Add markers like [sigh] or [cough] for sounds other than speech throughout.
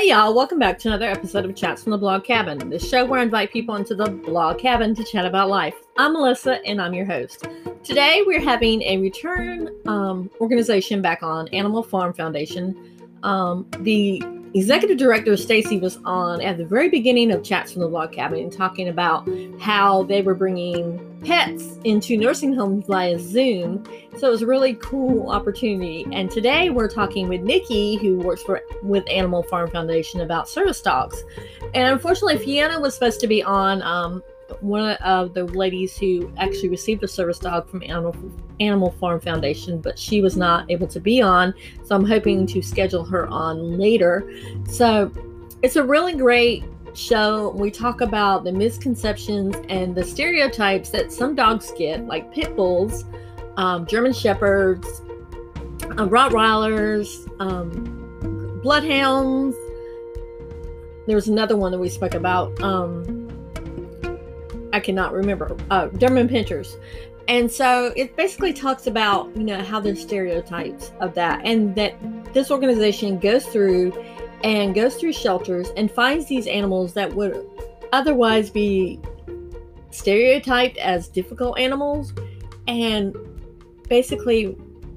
Hey y'all, welcome back to another episode of Chats from the Blog Cabin, the show where I invite people into the blog cabin to chat about life. I'm Melissa and I'm your host. Today we're having a return um, organization back on Animal Farm Foundation. Um, the executive director Stacy was on at the very beginning of Chats from the Blog Cabin talking about how they were bringing pets into nursing homes via Zoom. So it was a really cool opportunity. And today we're talking with Nikki, who works for with Animal Farm Foundation, about service dogs. And unfortunately, Fiona was supposed to be on um, one of the ladies who actually received a service dog from Animal, Animal Farm Foundation, but she was not able to be on. So I'm hoping to schedule her on later. So it's a really great show. We talk about the misconceptions and the stereotypes that some dogs get, like pit bulls, um, German shepherds, uh, Rottweilers, um, bloodhounds. There was another one that we spoke about. Um, I cannot remember, uh, Doberman Pinschers. And so it basically talks about, you know, how there's stereotypes of that and that this organization goes through and goes through shelters and finds these animals that would otherwise be stereotyped as difficult animals and basically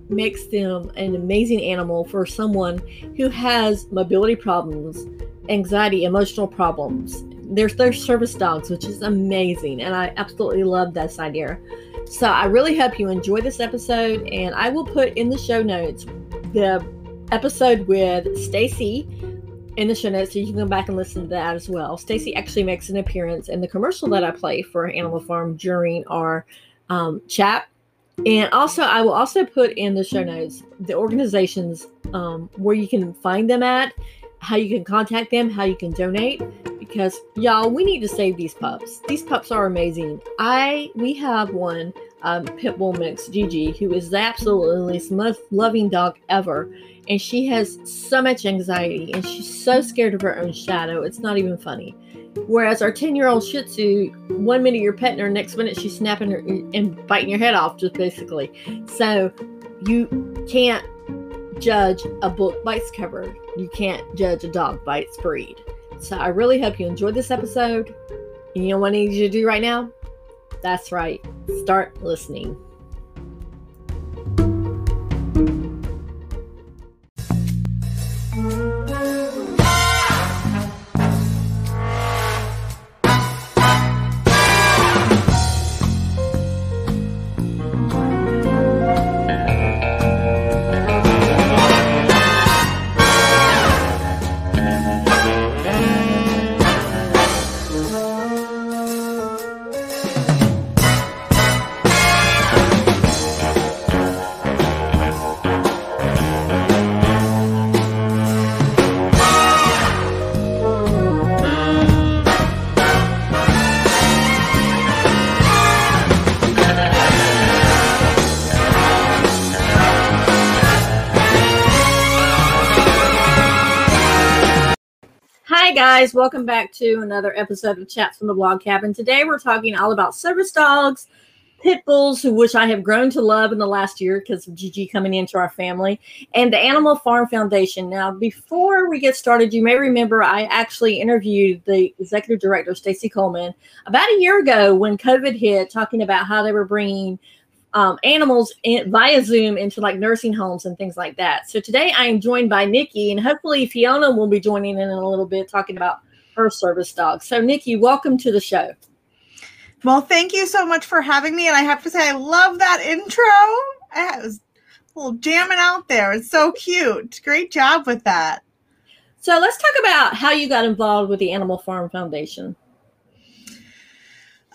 makes them an amazing animal for someone who has mobility problems, anxiety, emotional problems, there's their service dogs, which is amazing, and I absolutely love this idea. So I really hope you enjoy this episode, and I will put in the show notes the episode with Stacy in the show notes so you can go back and listen to that as well. Stacy actually makes an appearance in the commercial that I play for Animal Farm during our um, chat. And also, I will also put in the show notes the organizations um, where you can find them at, how you can contact them, how you can donate because y'all, we need to save these pups. These pups are amazing. I we have one um, pit bull mix, Gigi, who is the absolutely most loving dog ever, and she has so much anxiety and she's so scared of her own shadow. It's not even funny. Whereas our 10 year old Shih Tzu, one minute you're petting her, next minute she's snapping her and biting your head off, just basically. So you can't judge a book by its cover. You can't judge a dog by its breed. So I really hope you enjoyed this episode. And you know what I need you to do right now? That's right. Start listening. Guys, welcome back to another episode of Chats from the Blog Cabin. Today we're talking all about service dogs, pit bulls, who which I have grown to love in the last year because of Gigi coming into our family, and the Animal Farm Foundation. Now, before we get started, you may remember I actually interviewed the executive director, Stacy Coleman, about a year ago when COVID hit, talking about how they were bringing um, animals in, via Zoom into like nursing homes and things like that. So today I am joined by Nikki, and hopefully Fiona will be joining in, in a little bit talking about her service dog. So Nikki, welcome to the show. Well, thank you so much for having me, and I have to say I love that intro. I was a little jamming out there. It's so cute. Great job with that. So let's talk about how you got involved with the Animal Farm Foundation.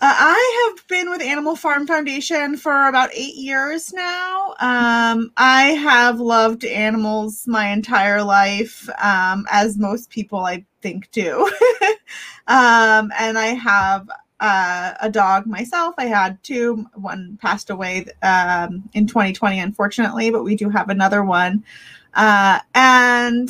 Uh, I have been with Animal Farm Foundation for about eight years now. Um, I have loved animals my entire life, um, as most people I think do. [laughs] um, and I have uh, a dog myself. I had two. One passed away um, in 2020, unfortunately, but we do have another one. Uh, and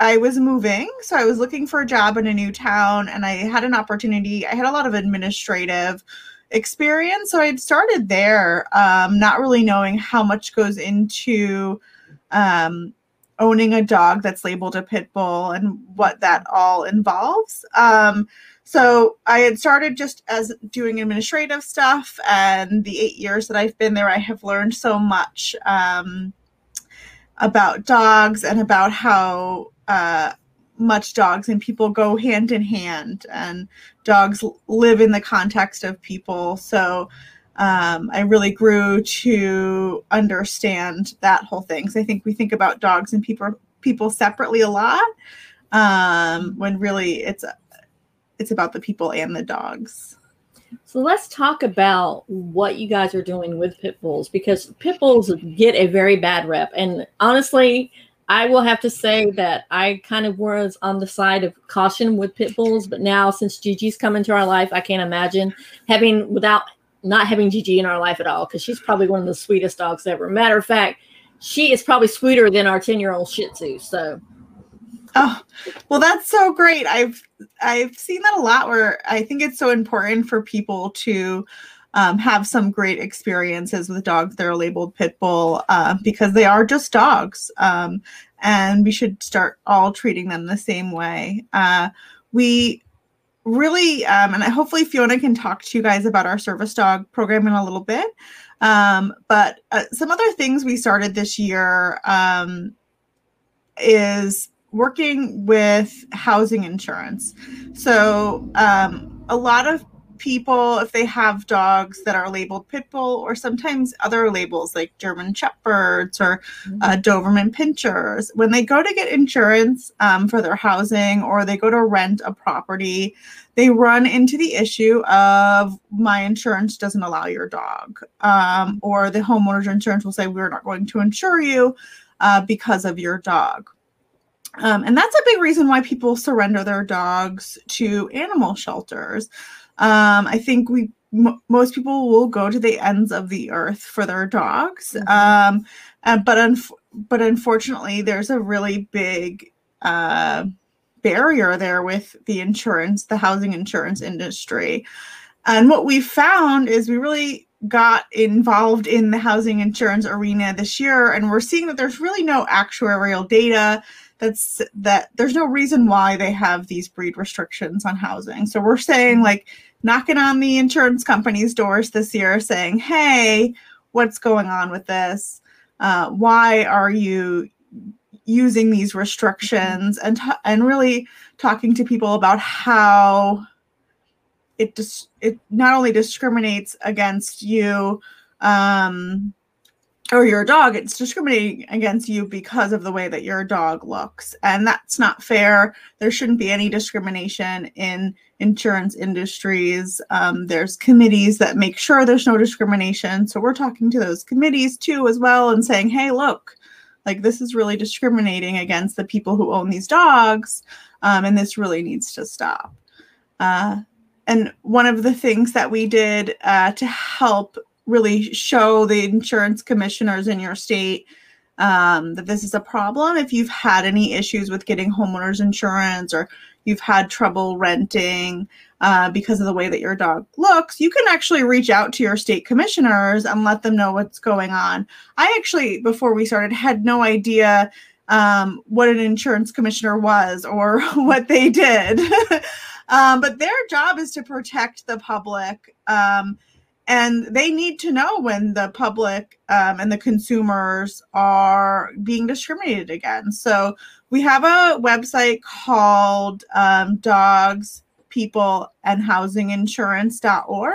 I was moving, so I was looking for a job in a new town, and I had an opportunity. I had a lot of administrative experience, so I had started there, um, not really knowing how much goes into um, owning a dog that's labeled a pit bull and what that all involves. Um, so I had started just as doing administrative stuff, and the eight years that I've been there, I have learned so much um, about dogs and about how uh, much dogs and people go hand in hand, and dogs live in the context of people. So um, I really grew to understand that whole thing. Because I think we think about dogs and people people separately a lot, um, when really it's it's about the people and the dogs. So let's talk about what you guys are doing with pit bulls because pit bulls get a very bad rep. And honestly, I will have to say that I kind of was on the side of caution with pit bulls, but now since Gigi's come into our life, I can't imagine having without not having Gigi in our life at all because she's probably one of the sweetest dogs ever. Matter of fact, she is probably sweeter than our 10 year old Shih Tzu. So Oh, well, that's so great. I've I've seen that a lot. Where I think it's so important for people to um, have some great experiences with dogs that are labeled pit bull uh, because they are just dogs, um, and we should start all treating them the same way. Uh, we really, um, and hopefully Fiona can talk to you guys about our service dog program in a little bit. Um, but uh, some other things we started this year um, is working with housing insurance. So, um, a lot of people, if they have dogs that are labeled pit bull or sometimes other labels like German Shepherds or mm-hmm. uh, Doberman Pinschers, when they go to get insurance um, for their housing or they go to rent a property, they run into the issue of my insurance doesn't allow your dog. Um, or the homeowner's insurance will say, we're not going to insure you uh, because of your dog. Um, and that's a big reason why people surrender their dogs to animal shelters. Um, I think we m- most people will go to the ends of the earth for their dogs, mm-hmm. um, uh, but un- but unfortunately, there's a really big uh, barrier there with the insurance, the housing insurance industry. And what we found is we really got involved in the housing insurance arena this year, and we're seeing that there's really no actuarial data that's that there's no reason why they have these breed restrictions on housing. So we're saying like knocking on the insurance companies' doors this year saying, "Hey, what's going on with this? Uh, why are you using these restrictions?" And t- and really talking to people about how it dis- it not only discriminates against you um, or your dog, it's discriminating against you because of the way that your dog looks. And that's not fair. There shouldn't be any discrimination in insurance industries. Um, there's committees that make sure there's no discrimination. So we're talking to those committees too, as well, and saying, hey, look, like this is really discriminating against the people who own these dogs. Um, and this really needs to stop. Uh, and one of the things that we did uh, to help really show the insurance commissioners in your state um, that this is a problem. If you've had any issues with getting homeowners insurance or you've had trouble renting uh, because of the way that your dog looks, you can actually reach out to your state commissioners and let them know what's going on. I actually, before we started, had no idea um, what an insurance commissioner was or [laughs] what they did. [laughs] um, but their job is to protect the public. Um, and they need to know when the public um, and the consumers are being discriminated against. So we have a website called um, Dogs, People, and Housing Insurance.org.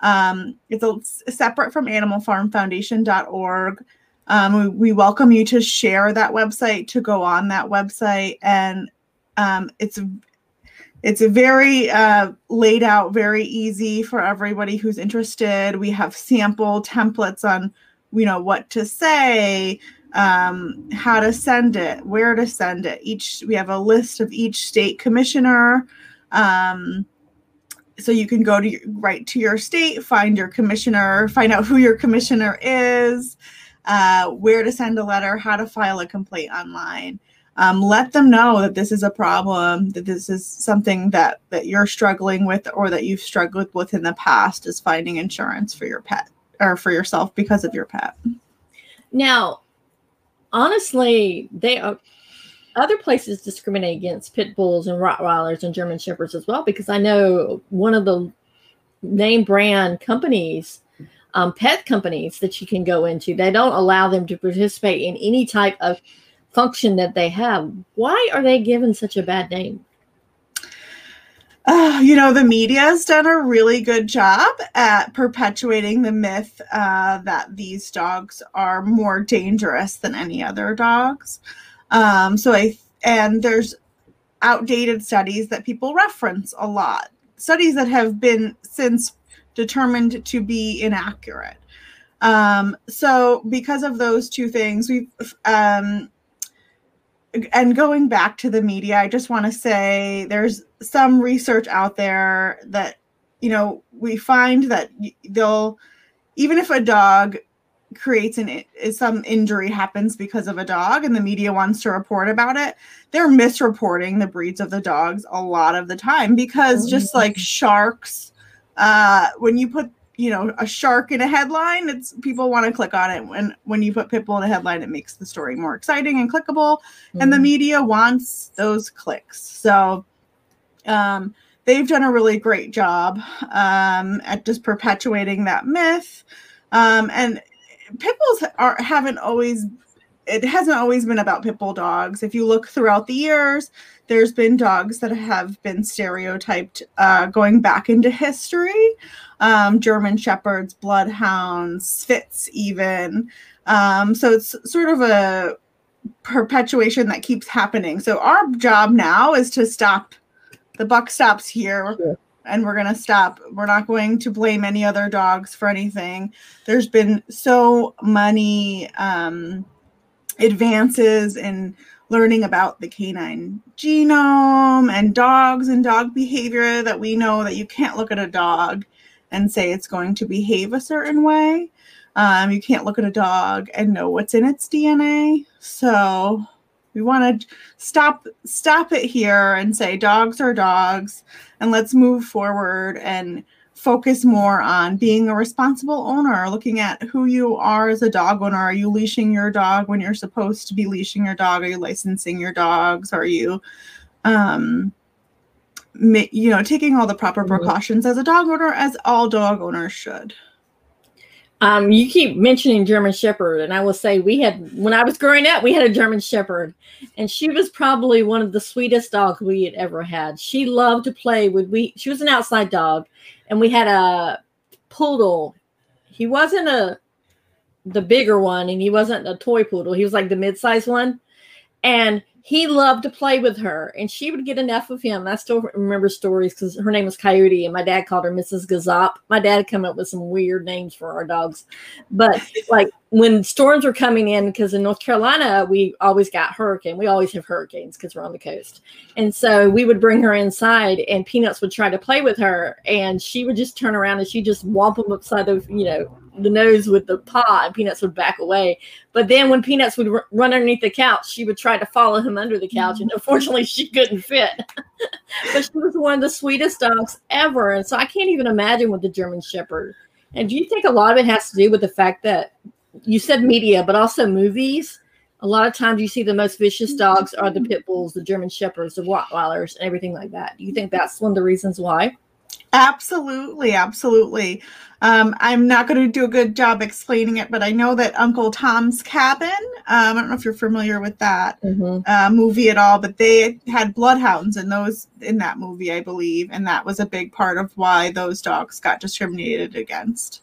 Um, it's a, separate from animalfarmfoundation.org. Um, we, we welcome you to share that website, to go on that website, and um, it's it's a very uh, laid out, very easy for everybody who's interested. We have sample templates on, you know, what to say, um, how to send it, where to send it. Each we have a list of each state commissioner. Um, so you can go to right to your state, find your commissioner, find out who your commissioner is, uh, where to send a letter, how to file a complaint online um, let them know that this is a problem that this is something that that you're struggling with or that you've struggled with in the past is finding insurance for your pet or for yourself because of your pet. Now honestly, they are other places discriminate against pit bulls and Rottweilers and German Shepherds as well, because I know one of the name brand companies, um, pet companies that you can go into, they don't allow them to participate in any type of function that they have. Why are they given such a bad name? Uh, you know, the media has done a really good job at perpetuating the myth uh, that these dogs are more dangerous than any other dogs. Um, so I and there's outdated studies that people reference a lot, studies that have been since determined to be inaccurate. Um, so because of those two things, we've um, and going back to the media, I just want to say there's some research out there that you know we find that they'll even if a dog creates an some injury happens because of a dog and the media wants to report about it they're misreporting the breeds of the dogs a lot of the time because just like sharks uh when you put you know a shark in a headline it's people want to click on it when when you put pitbull in a headline it makes the story more exciting and clickable mm-hmm. and the mm-hmm. media wants those clicks so um they've done a really great job um at just perpetuating that myth um and pitbulls are haven't always it hasn't always been about pit bull dogs. If you look throughout the years, there's been dogs that have been stereotyped uh, going back into history. Um, German shepherds, bloodhounds, Spitz, even. Um, so it's sort of a perpetuation that keeps happening. So our job now is to stop. The buck stops here. Sure and we're going to stop. We're not going to blame any other dogs for anything. There's been so many um, advances in learning about the canine genome and dogs and dog behavior that we know that you can't look at a dog and say it's going to behave a certain way. Um, you can't look at a dog and know what's in its DNA. So we want to stop stop it here and say dogs are dogs and let's move forward and focus more on being a responsible owner, looking at who you are as a dog owner. Are you leashing your dog when you're supposed to be leashing your dog? Are you licensing your dogs? Are you um you know taking all the proper mm-hmm. precautions as a dog owner as all dog owners should um, you keep mentioning German Shepherd, and I will say we had when I was growing up, we had a German Shepherd, and she was probably one of the sweetest dogs we had ever had. She loved to play with we. She was an outside dog, and we had a poodle. He wasn't a the bigger one, and he wasn't a toy poodle. He was like the mid-sized one, and he loved to play with her and she would get enough of him. I still remember stories because her name was Coyote and my dad called her Mrs. Gazop. My dad come up with some weird names for our dogs. But [laughs] like when storms were coming in, because in North Carolina, we always got hurricane. We always have hurricanes because we're on the coast. And so we would bring her inside and Peanuts would try to play with her and she would just turn around and she just whomp him upside the, you know, the nose with the paw and Peanuts would back away. But then when Peanuts would r- run underneath the couch, she would try to follow him under the couch. And mm. unfortunately, she couldn't fit. [laughs] but she was one of the sweetest dogs ever. And so I can't even imagine with the German Shepherd. And do you think a lot of it has to do with the fact that you said media, but also movies? A lot of times you see the most vicious dogs are the pit bulls, the German shepherds, the Rottweilers, and everything like that. Do you think that's one of the reasons why? Absolutely, absolutely. Um, I'm not going to do a good job explaining it, but I know that Uncle Tom's Cabin. Um, I don't know if you're familiar with that mm-hmm. uh, movie at all, but they had bloodhounds in those in that movie, I believe, and that was a big part of why those dogs got discriminated against.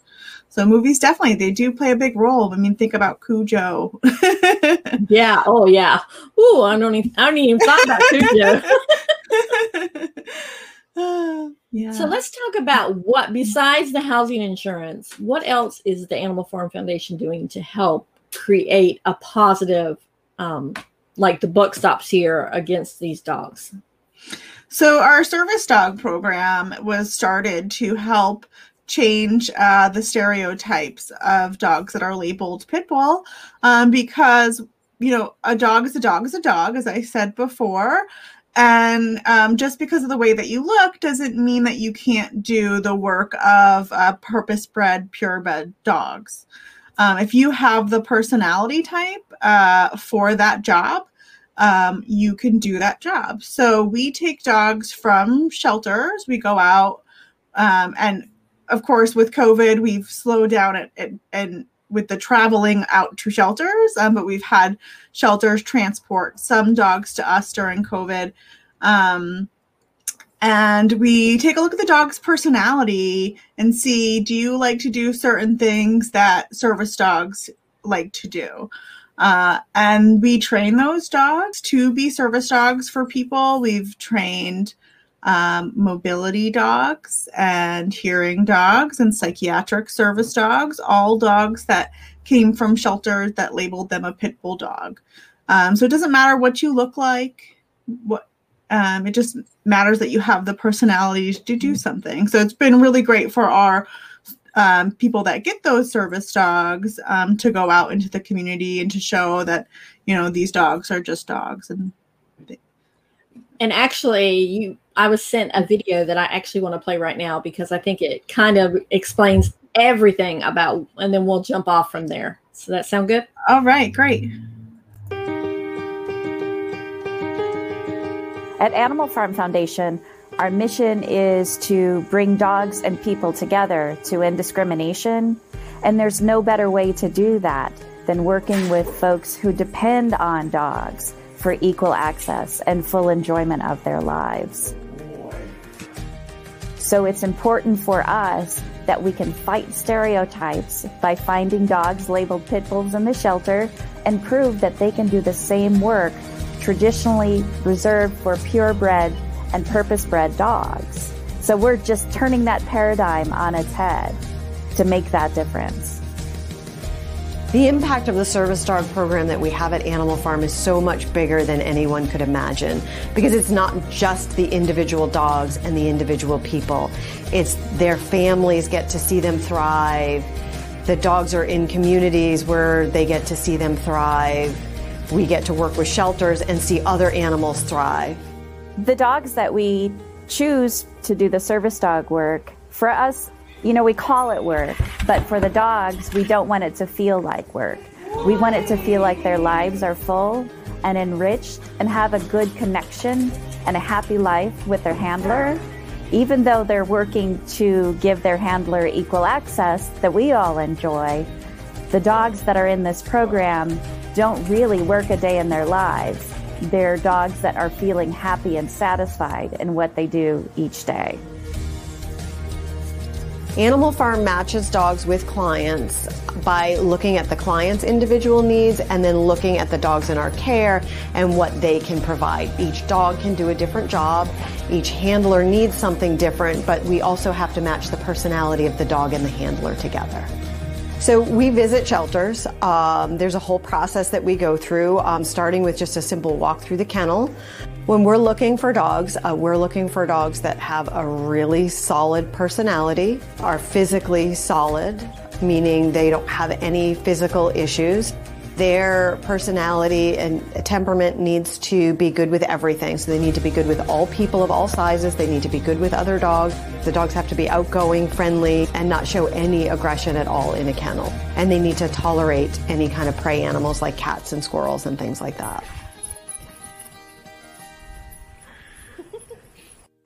So movies definitely they do play a big role. I mean, think about Cujo. [laughs] yeah. Oh yeah. Ooh, I don't even I don't even thought about Cujo. [laughs] [laughs] yeah. So let's talk about what, besides the housing insurance, what else is the Animal Farm Foundation doing to help create a positive, um, like the buck stops here against these dogs? So our service dog program was started to help change uh, the stereotypes of dogs that are labeled pit bull um, because you know a dog is a dog is a dog as i said before and um, just because of the way that you look doesn't mean that you can't do the work of uh, purpose bred, purebred dogs. um, if you have the personality type uh, for that job, um, you can do that job. So we take dogs from shelters. We go out, um, and of course, with COVID, we've slowed down it, and with the traveling out to shelters. Um, but we've had shelters transport some dogs to us during COVID. Um, and we take a look at the dog's personality and see do you like to do certain things that service dogs like to do uh, and we train those dogs to be service dogs for people we've trained um, mobility dogs and hearing dogs and psychiatric service dogs all dogs that came from shelters that labeled them a pit bull dog um, so it doesn't matter what you look like what um, it just matters that you have the personality to do mm-hmm. something. So it's been really great for our um, people that get those service dogs um, to go out into the community and to show that you know these dogs are just dogs and. And actually, you, I was sent a video that I actually want to play right now because I think it kind of explains everything about, and then we'll jump off from there. So that sound good? All right, great. At Animal Farm Foundation, our mission is to bring dogs and people together to end discrimination. And there's no better way to do that than working with folks who depend on dogs for equal access and full enjoyment of their lives. So it's important for us that we can fight stereotypes by finding dogs labeled pit bulls in the shelter and prove that they can do the same work traditionally reserved for purebred and purpose bred dogs. So we're just turning that paradigm on its head to make that difference. The impact of the service dog program that we have at Animal Farm is so much bigger than anyone could imagine because it's not just the individual dogs and the individual people. It's their families get to see them thrive. The dogs are in communities where they get to see them thrive we get to work with shelters and see other animals thrive. The dogs that we choose to do the service dog work, for us, you know, we call it work, but for the dogs, we don't want it to feel like work. We want it to feel like their lives are full and enriched and have a good connection and a happy life with their handler. Even though they're working to give their handler equal access that we all enjoy, the dogs that are in this program don't really work a day in their lives. They're dogs that are feeling happy and satisfied in what they do each day. Animal Farm matches dogs with clients by looking at the client's individual needs and then looking at the dogs in our care and what they can provide. Each dog can do a different job. Each handler needs something different, but we also have to match the personality of the dog and the handler together. So we visit shelters. Um, there's a whole process that we go through, um, starting with just a simple walk through the kennel. When we're looking for dogs, uh, we're looking for dogs that have a really solid personality, are physically solid, meaning they don't have any physical issues their personality and temperament needs to be good with everything. So they need to be good with all people of all sizes. They need to be good with other dogs. The dogs have to be outgoing, friendly, and not show any aggression at all in a kennel. And they need to tolerate any kind of prey animals like cats and squirrels and things like that.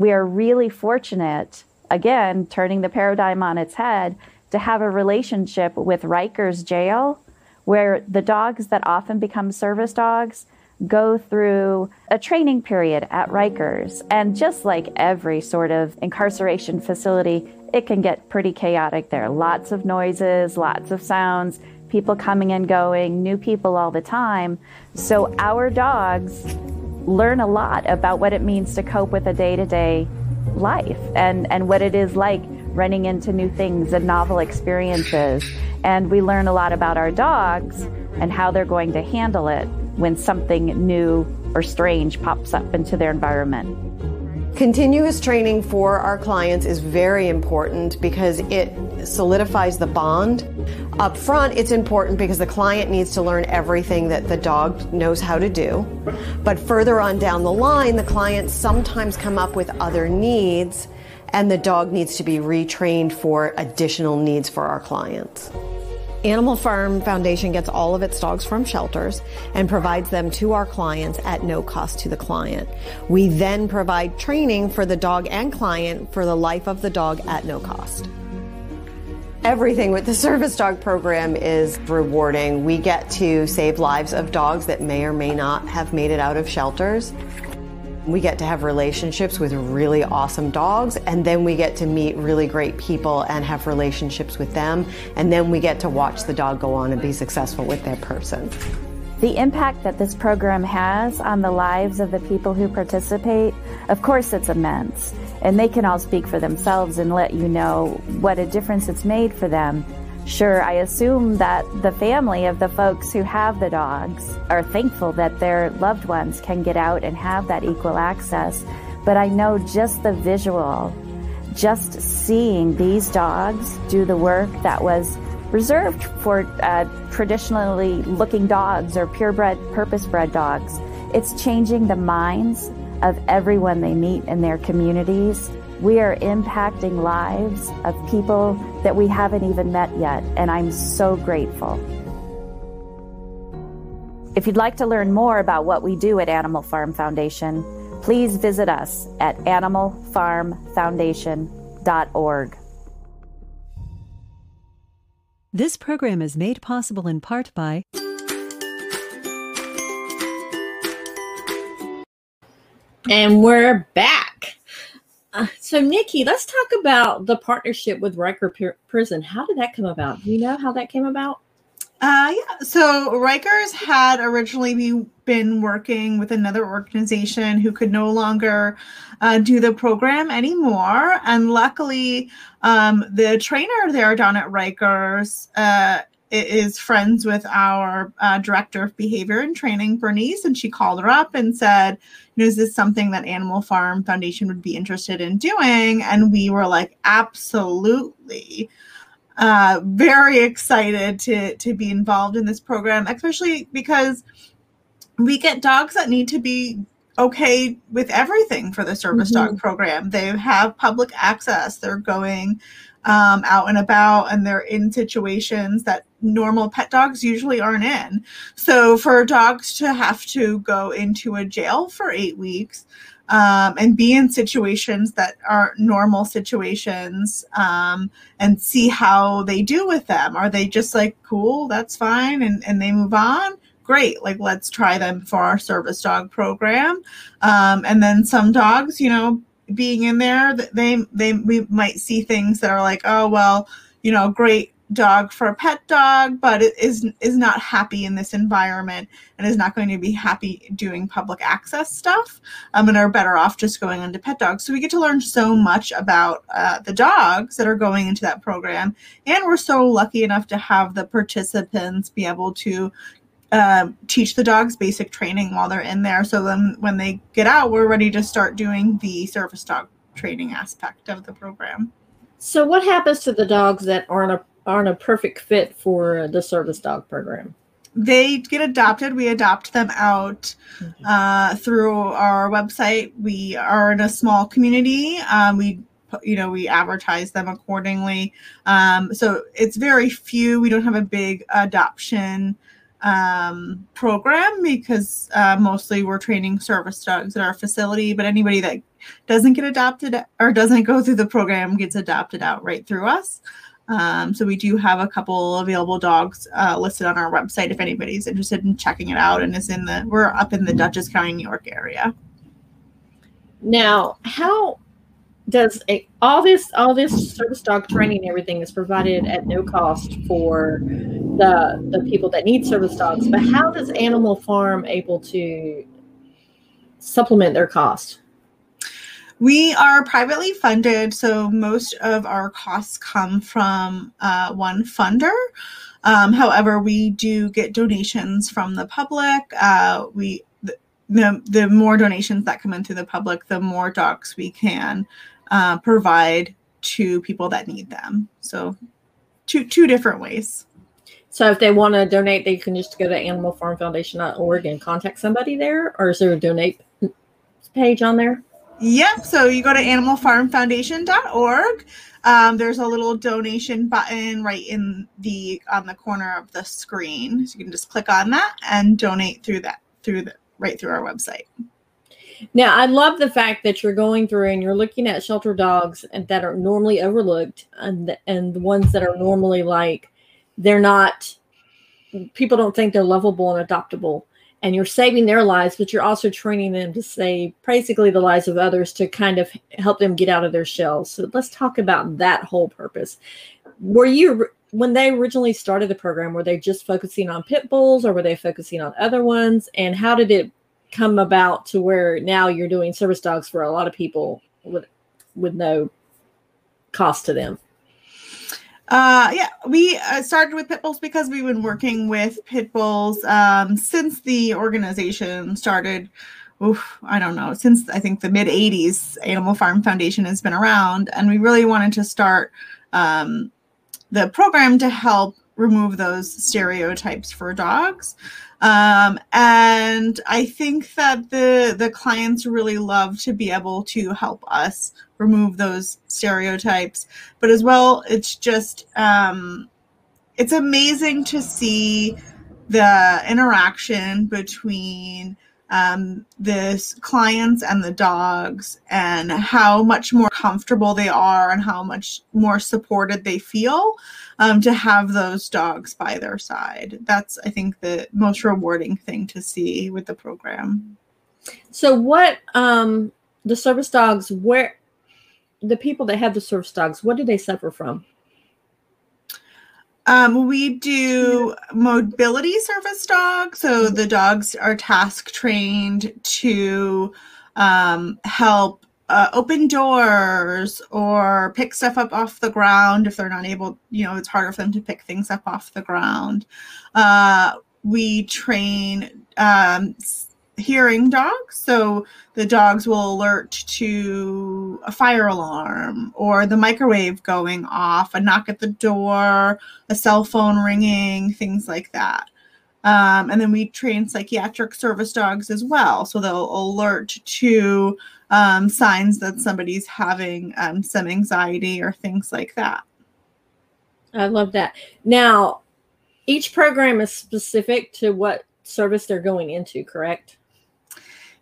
We are really fortunate, again, turning the paradigm on its head, to have a relationship with Rikers Jail where the dogs that often become service dogs go through a training period at Rikers. And just like every sort of incarceration facility, it can get pretty chaotic there. Lots of noises, lots of sounds, people coming and going, new people all the time. So our dogs learn a lot about what it means to cope with a day to day life and, and what it is like running into new things and novel experiences. And we learn a lot about our dogs and how they're going to handle it when something new or strange pops up into their environment. Continuous training for our clients is very important because it solidifies the bond. Up front, it's important because the client needs to learn everything that the dog knows how to do. But further on down the line, the clients sometimes come up with other needs and the dog needs to be retrained for additional needs for our clients. Animal Farm Foundation gets all of its dogs from shelters and provides them to our clients at no cost to the client. We then provide training for the dog and client for the life of the dog at no cost. Everything with the service dog program is rewarding. We get to save lives of dogs that may or may not have made it out of shelters. We get to have relationships with really awesome dogs, and then we get to meet really great people and have relationships with them, and then we get to watch the dog go on and be successful with that person. The impact that this program has on the lives of the people who participate, of course, it's immense. And they can all speak for themselves and let you know what a difference it's made for them. Sure, I assume that the family of the folks who have the dogs are thankful that their loved ones can get out and have that equal access. But I know just the visual, just seeing these dogs do the work that was reserved for uh, traditionally looking dogs or purebred, purpose bred dogs, it's changing the minds of everyone they meet in their communities we are impacting lives of people that we haven't even met yet, and I'm so grateful. If you'd like to learn more about what we do at Animal Farm Foundation, please visit us at animalfarmfoundation.org. This program is made possible in part by And we're back. Uh, so, Nikki, let's talk about the partnership with Riker P- Prison. How did that come about? Do you know how that came about? Uh, yeah. So Rikers had originally be, been working with another organization who could no longer uh, do the program anymore, and luckily, um, the trainer there down at Rikers uh, is friends with our uh, director of behavior and training, Bernice, and she called her up and said, you know, is this something that Animal Farm Foundation would be interested in doing? And we were like, absolutely. Uh, very excited to to be involved in this program, especially because we get dogs that need to be okay with everything for the service mm-hmm. dog program. They have public access. They're going um, out and about and they're in situations that normal pet dogs usually aren't in. So for dogs to have to go into a jail for eight weeks um, and be in situations that aren't normal situations um, and see how they do with them. Are they just like, cool, that's fine, and, and they move on? Great, like let's try them for our service dog program. Um, and then some dogs, you know, being in there, they they we might see things that are like, oh well, you know, great dog for a pet dog, but is is not happy in this environment and is not going to be happy doing public access stuff, um, and are better off just going into pet dogs. So we get to learn so much about uh, the dogs that are going into that program, and we're so lucky enough to have the participants be able to. Uh, teach the dogs basic training while they're in there. So then when they get out, we're ready to start doing the service dog training aspect of the program. So, what happens to the dogs that aren't a aren't a perfect fit for the service dog program? They get adopted. We adopt them out mm-hmm. uh, through our website. We are in a small community. Um, we you know we advertise them accordingly um, so it's very few we don't have a big adoption um, program because uh, mostly we're training service dogs at our facility but anybody that doesn't get adopted or doesn't go through the program gets adopted out right through us um, so we do have a couple available dogs uh, listed on our website if anybody's interested in checking it out and is in the we're up in the Dutchess County, New York area. Now, how does a, all this all this service dog training and everything is provided at no cost for the the people that need service dogs, but how does Animal Farm able to supplement their cost? We are privately funded, so most of our costs come from uh, one funder. Um, however, we do get donations from the public. Uh, we the, the more donations that come in through the public, the more docs we can uh, provide to people that need them. So, two two different ways. So, if they want to donate, they can just go to animalfarmfoundation.org and contact somebody there, or is there a donate page on there? Yep. So you go to animalfarmfoundation.org. um, there's a little donation button right in the on the corner of the screen. So you can just click on that and donate through that through the right through our website. Now, I love the fact that you're going through and you're looking at shelter dogs that are normally overlooked and and the ones that are normally like they're not people don't think they're lovable and adoptable and you're saving their lives but you're also training them to save basically the lives of others to kind of help them get out of their shells. So let's talk about that whole purpose. Were you when they originally started the program were they just focusing on pit bulls or were they focusing on other ones? And how did it come about to where now you're doing service dogs for a lot of people with with no cost to them uh, yeah, we uh, started with pit bulls because we've been working with pit bulls um, since the organization started. Oof, I don't know, since I think the mid 80s, Animal Farm Foundation has been around, and we really wanted to start um, the program to help remove those stereotypes for dogs. Um, and I think that the the clients really love to be able to help us remove those stereotypes. But as well, it's just um, it's amazing to see the interaction between um, clients and the dogs and how much more comfortable they are and how much more supported they feel um, to have those dogs by their side. That's, I think, the most rewarding thing to see with the program. So, what um, the service dogs, where the people that have the service dogs, what do they suffer from? Um, we do mobility service dogs. So the dogs are task trained to um, help uh, open doors or pick stuff up off the ground if they're not able, you know, it's harder for them to pick things up off the ground. Uh, we train um, hearing dogs. So the dogs will alert to a fire alarm or the microwave going off, a knock at the door, a cell phone ringing, things like that. Um, and then we train psychiatric service dogs as well. So they'll alert to um, signs that somebody's having um, some anxiety or things like that. I love that. Now, each program is specific to what service they're going into, correct?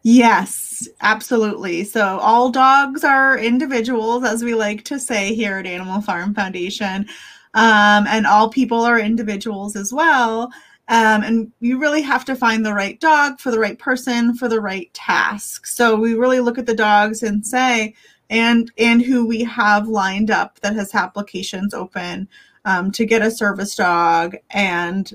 Yes, absolutely. So all dogs are individuals, as we like to say here at Animal Farm Foundation, um, and all people are individuals as well. Um, and you really have to find the right dog for the right person for the right task. So we really look at the dogs and say, and and who we have lined up that has applications open um, to get a service dog and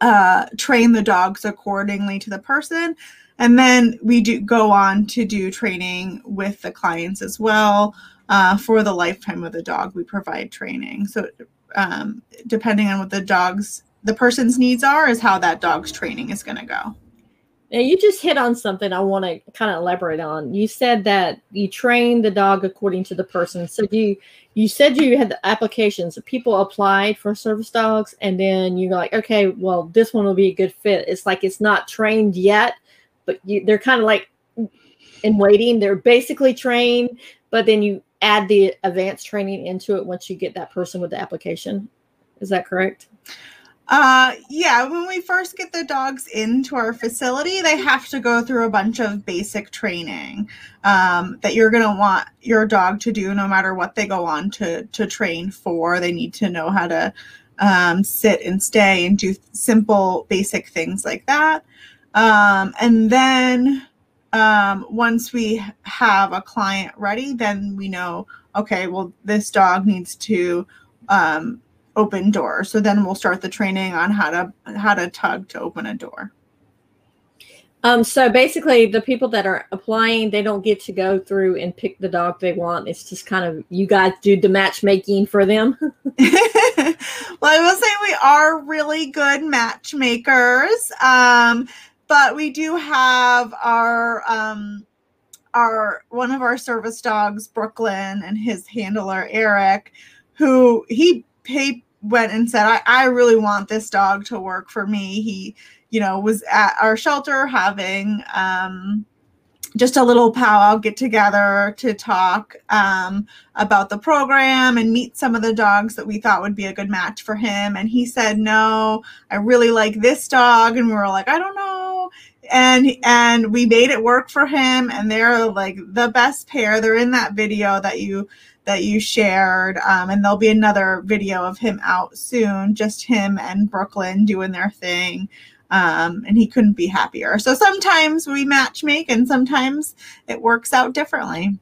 uh, train the dogs accordingly to the person and then we do go on to do training with the clients as well. Uh, for the lifetime of the dog, we provide training. So, um, depending on what the dog's the person's needs are, is how that dog's training is going to go. Now, you just hit on something I want to kind of elaborate on. You said that you train the dog according to the person. So you you said you had the applications. People applied for service dogs, and then you're like, okay, well, this one will be a good fit. It's like it's not trained yet, but you, they're kind of like in waiting. They're basically trained, but then you add the advanced training into it once you get that person with the application. Is that correct? Uh, yeah, when we first get the dogs into our facility, they have to go through a bunch of basic training um, that you're going to want your dog to do no matter what they go on to, to train for. They need to know how to um, sit and stay and do simple, basic things like that. Um, and then um, once we have a client ready, then we know, okay, well, this dog needs to um, open doors. So then we'll start the training on how to how to tug to open a door. Um, so basically, the people that are applying, they don't get to go through and pick the dog they want. It's just kind of you guys do the matchmaking for them. [laughs] [laughs] well, I will say we are really good matchmakers. Um, but we do have our um, our one of our service dogs, Brooklyn, and his handler Eric, who he he went and said, I, I really want this dog to work for me. He, you know, was at our shelter having um just a little powwow get together to talk um, about the program and meet some of the dogs that we thought would be a good match for him. And he said, "No, I really like this dog," and we were like, "I don't know." And and we made it work for him, and they're like the best pair. They're in that video that you that you shared, um, and there'll be another video of him out soon. Just him and Brooklyn doing their thing um, and he couldn't be happier. So sometimes we match make, and sometimes it works out differently.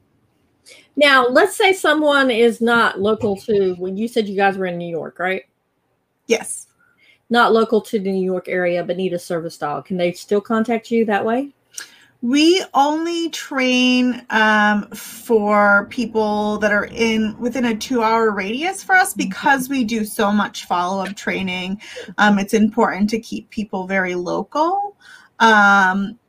Now, let's say someone is not local to when you said you guys were in New York, right? Yes. Not local to the New York area, but need a service dog. Can they still contact you that way? We only train um, for people that are in within a two-hour radius for us because we do so much follow-up training. Um, it's important to keep people very local. Um,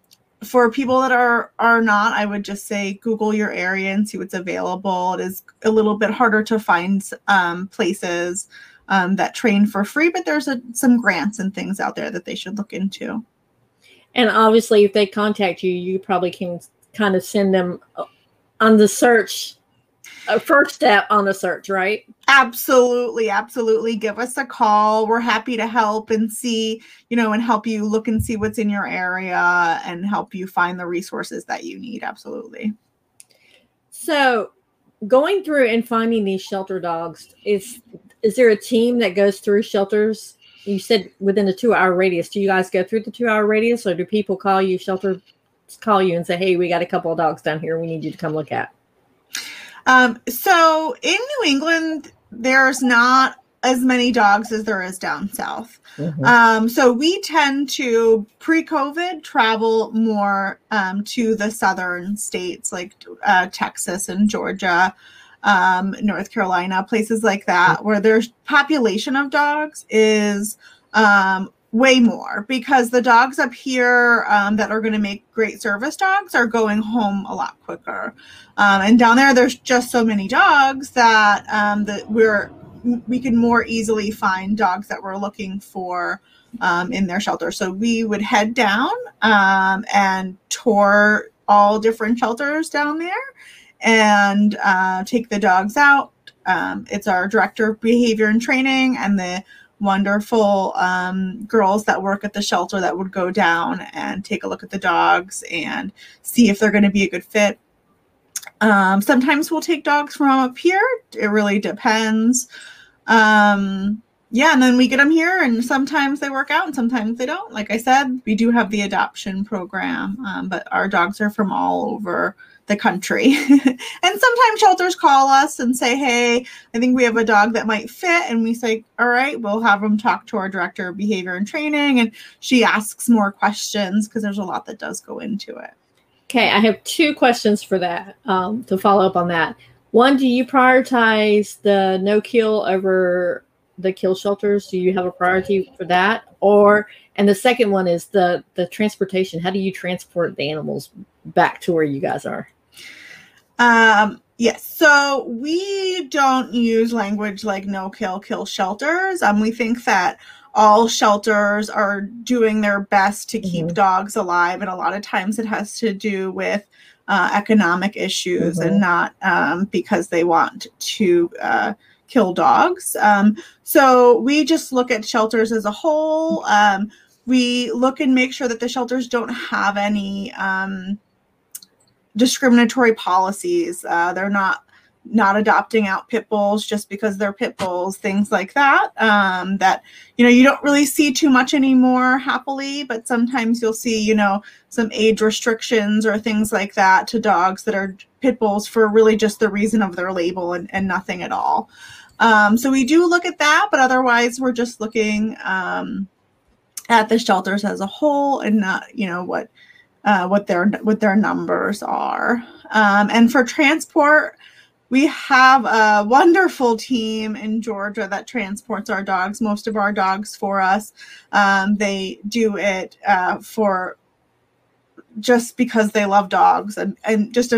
for people that are are not, I would just say Google your area and see what's available. It is a little bit harder to find um, places um, that train for free, but there's a, some grants and things out there that they should look into. And obviously, if they contact you, you probably can kind of send them uh, on the search, a first step on the search, right? Absolutely, absolutely. Give us a call. We're happy to help and see, you know, and help you look and see what's in your area and help you find the resources that you need. Absolutely. So, going through and finding these shelter dogs is is there a team that goes through shelters you said within a two hour radius. Do you guys go through the two hour radius or do people call you, shelter call you and say, hey, we got a couple of dogs down here we need you to come look at? Um, so in New England, there's not as many dogs as there is down south. Mm-hmm. Um, so we tend to pre-COVID travel more um, to the southern states like uh, Texas and Georgia um, North Carolina, places like that, where their population of dogs is um, way more because the dogs up here um, that are going to make great service dogs are going home a lot quicker. Um, and down there, there's just so many dogs that um, that we're we can more easily find dogs that we're looking for um, in their shelter. So we would head down um, and tour all different shelters down there and uh, take the dogs out. Um, it's our director of behavior and training and the wonderful um, girls that work at the shelter that would go down and take a look at the dogs and see if they're going to be a good fit. Um, sometimes we'll take dogs from up here. It really depends. Um, yeah, and then we get them here, and sometimes they work out, and sometimes they don't. Like I said, we do have the adoption program, um, but our dogs are from all over the country. [laughs] and sometimes shelters call us and say, Hey, I think we have a dog that might fit. And we say, All right, we'll have them talk to our director of behavior and training. And she asks more questions because there's a lot that does go into it. Okay, I have two questions for that um, to follow up on that. One, do you prioritize the no kill over the kill shelters? Do you have a priority for that? Or and the second one is the the transportation. How do you transport the animals back to where you guys are? Um, yes. So we don't use language like no kill, kill shelters. Um, we think that all shelters are doing their best to keep mm-hmm. dogs alive. And a lot of times it has to do with uh, economic issues mm-hmm. and not um, because they want to uh, kill dogs. Um, so we just look at shelters as a whole. Um, we look and make sure that the shelters don't have any um, discriminatory policies. Uh, they're not not adopting out pit bulls just because they're pit bulls, things like that. Um, that you know you don't really see too much anymore, happily, but sometimes you'll see you know some age restrictions or things like that to dogs that are pit bulls for really just the reason of their label and, and nothing at all. Um, so we do look at that, but otherwise we're just looking um, at the shelters as a whole and not you know what uh, what their what their numbers are. Um, and for transport, we have a wonderful team in Georgia that transports our dogs, most of our dogs for us. Um, they do it uh, for just because they love dogs and, and just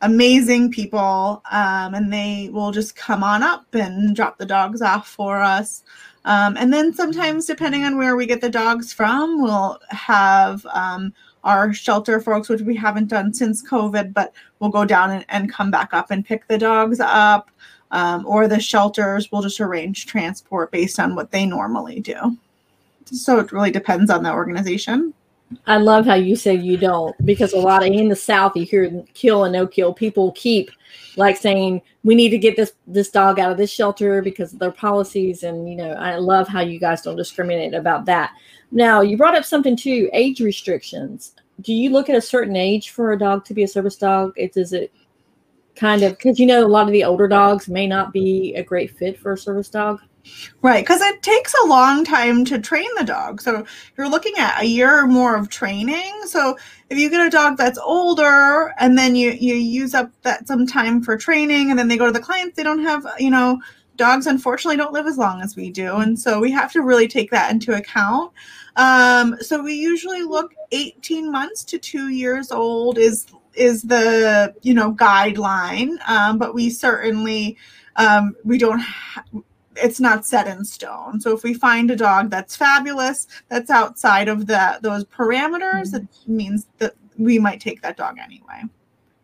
amazing people. Um, and they will just come on up and drop the dogs off for us. Um, and then sometimes, depending on where we get the dogs from, we'll have um, our shelter folks, which we haven't done since COVID, but we'll go down and, and come back up and pick the dogs up. Um, or the shelters will just arrange transport based on what they normally do. So it really depends on the organization. I love how you said you don't because a lot of in the South you hear kill and no kill. People keep like saying we need to get this this dog out of this shelter because of their policies, and you know I love how you guys don't discriminate about that. Now you brought up something too, age restrictions. Do you look at a certain age for a dog to be a service dog? It does it kind of because you know a lot of the older dogs may not be a great fit for a service dog. Right, because it takes a long time to train the dog. So you're looking at a year or more of training. So if you get a dog that's older and then you you use up that some time for training and then they go to the clients, they don't have, you know, dogs unfortunately don't live as long as we do. And so we have to really take that into account. Um, so we usually look 18 months to two years old is is the you know guideline. Um, but we certainly um, we don't ha- it's not set in stone. So if we find a dog that's fabulous, that's outside of the those parameters, mm-hmm. it means that we might take that dog anyway.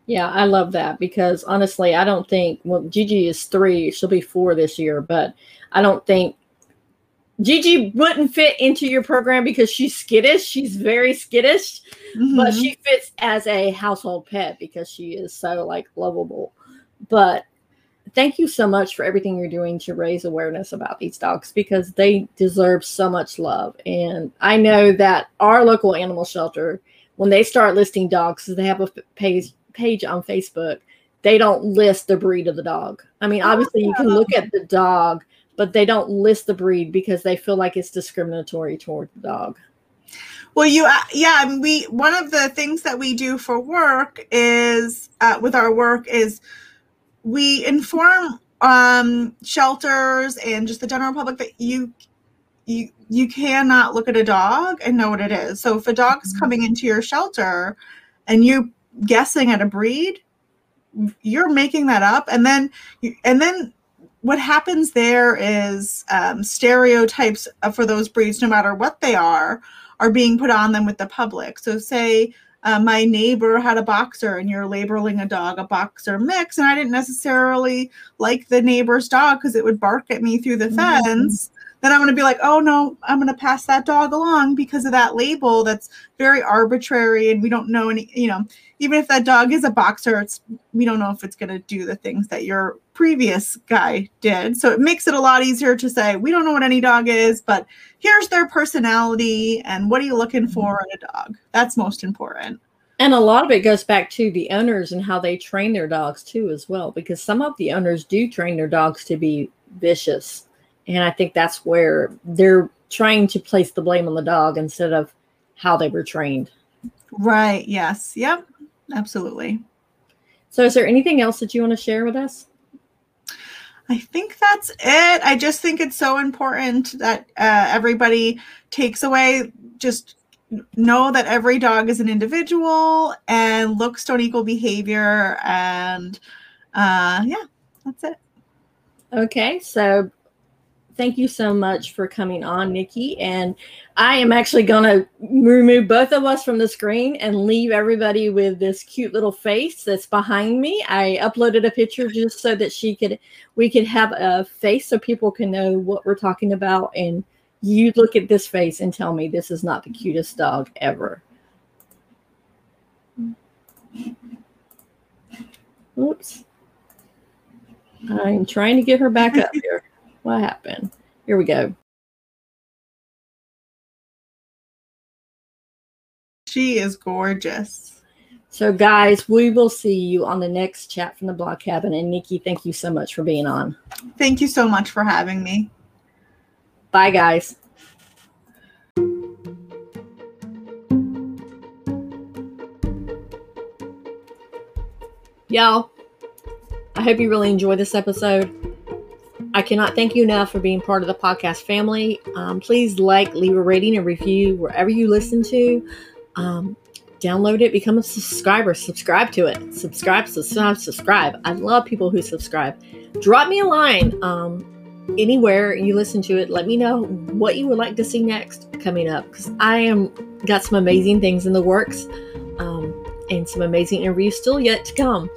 Yeah, I love that because honestly, I don't think well Gigi is 3, she'll be 4 this year, but I don't think Gigi wouldn't fit into your program because she's skittish. She's very skittish, mm-hmm. but she fits as a household pet because she is so like lovable. But thank you so much for everything you're doing to raise awareness about these dogs because they deserve so much love. And I know that our local animal shelter, when they start listing dogs, they have a page page on Facebook, they don't list the breed of the dog. I mean, obviously you can look at the dog, but they don't list the breed because they feel like it's discriminatory toward the dog. Well, you, uh, yeah, we, one of the things that we do for work is, uh, with our work is we inform um, shelters and just the general public that you you you cannot look at a dog and know what it is. So if a dog's mm-hmm. coming into your shelter and you guessing at a breed, you're making that up, and then and then what happens there is um, stereotypes for those breeds, no matter what they are, are being put on them with the public. So say uh, my neighbor had a boxer and you're labeling a dog a boxer mix and i didn't necessarily like the neighbor's dog because it would bark at me through the mm-hmm. fence then i'm going to be like oh no i'm going to pass that dog along because of that label that's very arbitrary and we don't know any you know even if that dog is a boxer it's we don't know if it's going to do the things that your previous guy did. So it makes it a lot easier to say we don't know what any dog is but here's their personality and what are you looking mm-hmm. for in a dog? That's most important. And a lot of it goes back to the owners and how they train their dogs too as well because some of the owners do train their dogs to be vicious and i think that's where they're trying to place the blame on the dog instead of how they were trained right yes yep absolutely so is there anything else that you want to share with us I think that's it. I just think it's so important that uh, everybody takes away just know that every dog is an individual and looks don't equal behavior. And uh, yeah, that's it. Okay. So thank you so much for coming on, Nikki. And I am actually going to remove both of us from the screen and leave everybody with this cute little face that's behind me. I uploaded a picture just so that she could, we could have a face so people can know what we're talking about. And you look at this face and tell me this is not the cutest dog ever. Oops. I'm trying to get her back up here. What happened? Here we go. She is gorgeous. So, guys, we will see you on the next chat from the blog cabin. And Nikki, thank you so much for being on. Thank you so much for having me. Bye, guys. Y'all, I hope you really enjoy this episode. I cannot thank you enough for being part of the podcast family. Um, please like, leave a rating, and review wherever you listen to. Um, download it, become a subscriber, subscribe to it, subscribe, subscribe, subscribe. I love people who subscribe. Drop me a line. Um, anywhere you listen to it, let me know what you would like to see next coming up because I am got some amazing things in the works um, and some amazing interviews still yet to come.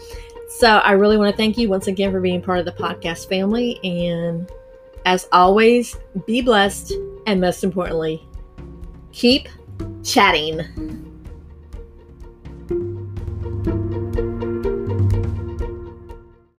So I really want to thank you once again for being part of the podcast family. And as always, be blessed and most importantly, keep chatting.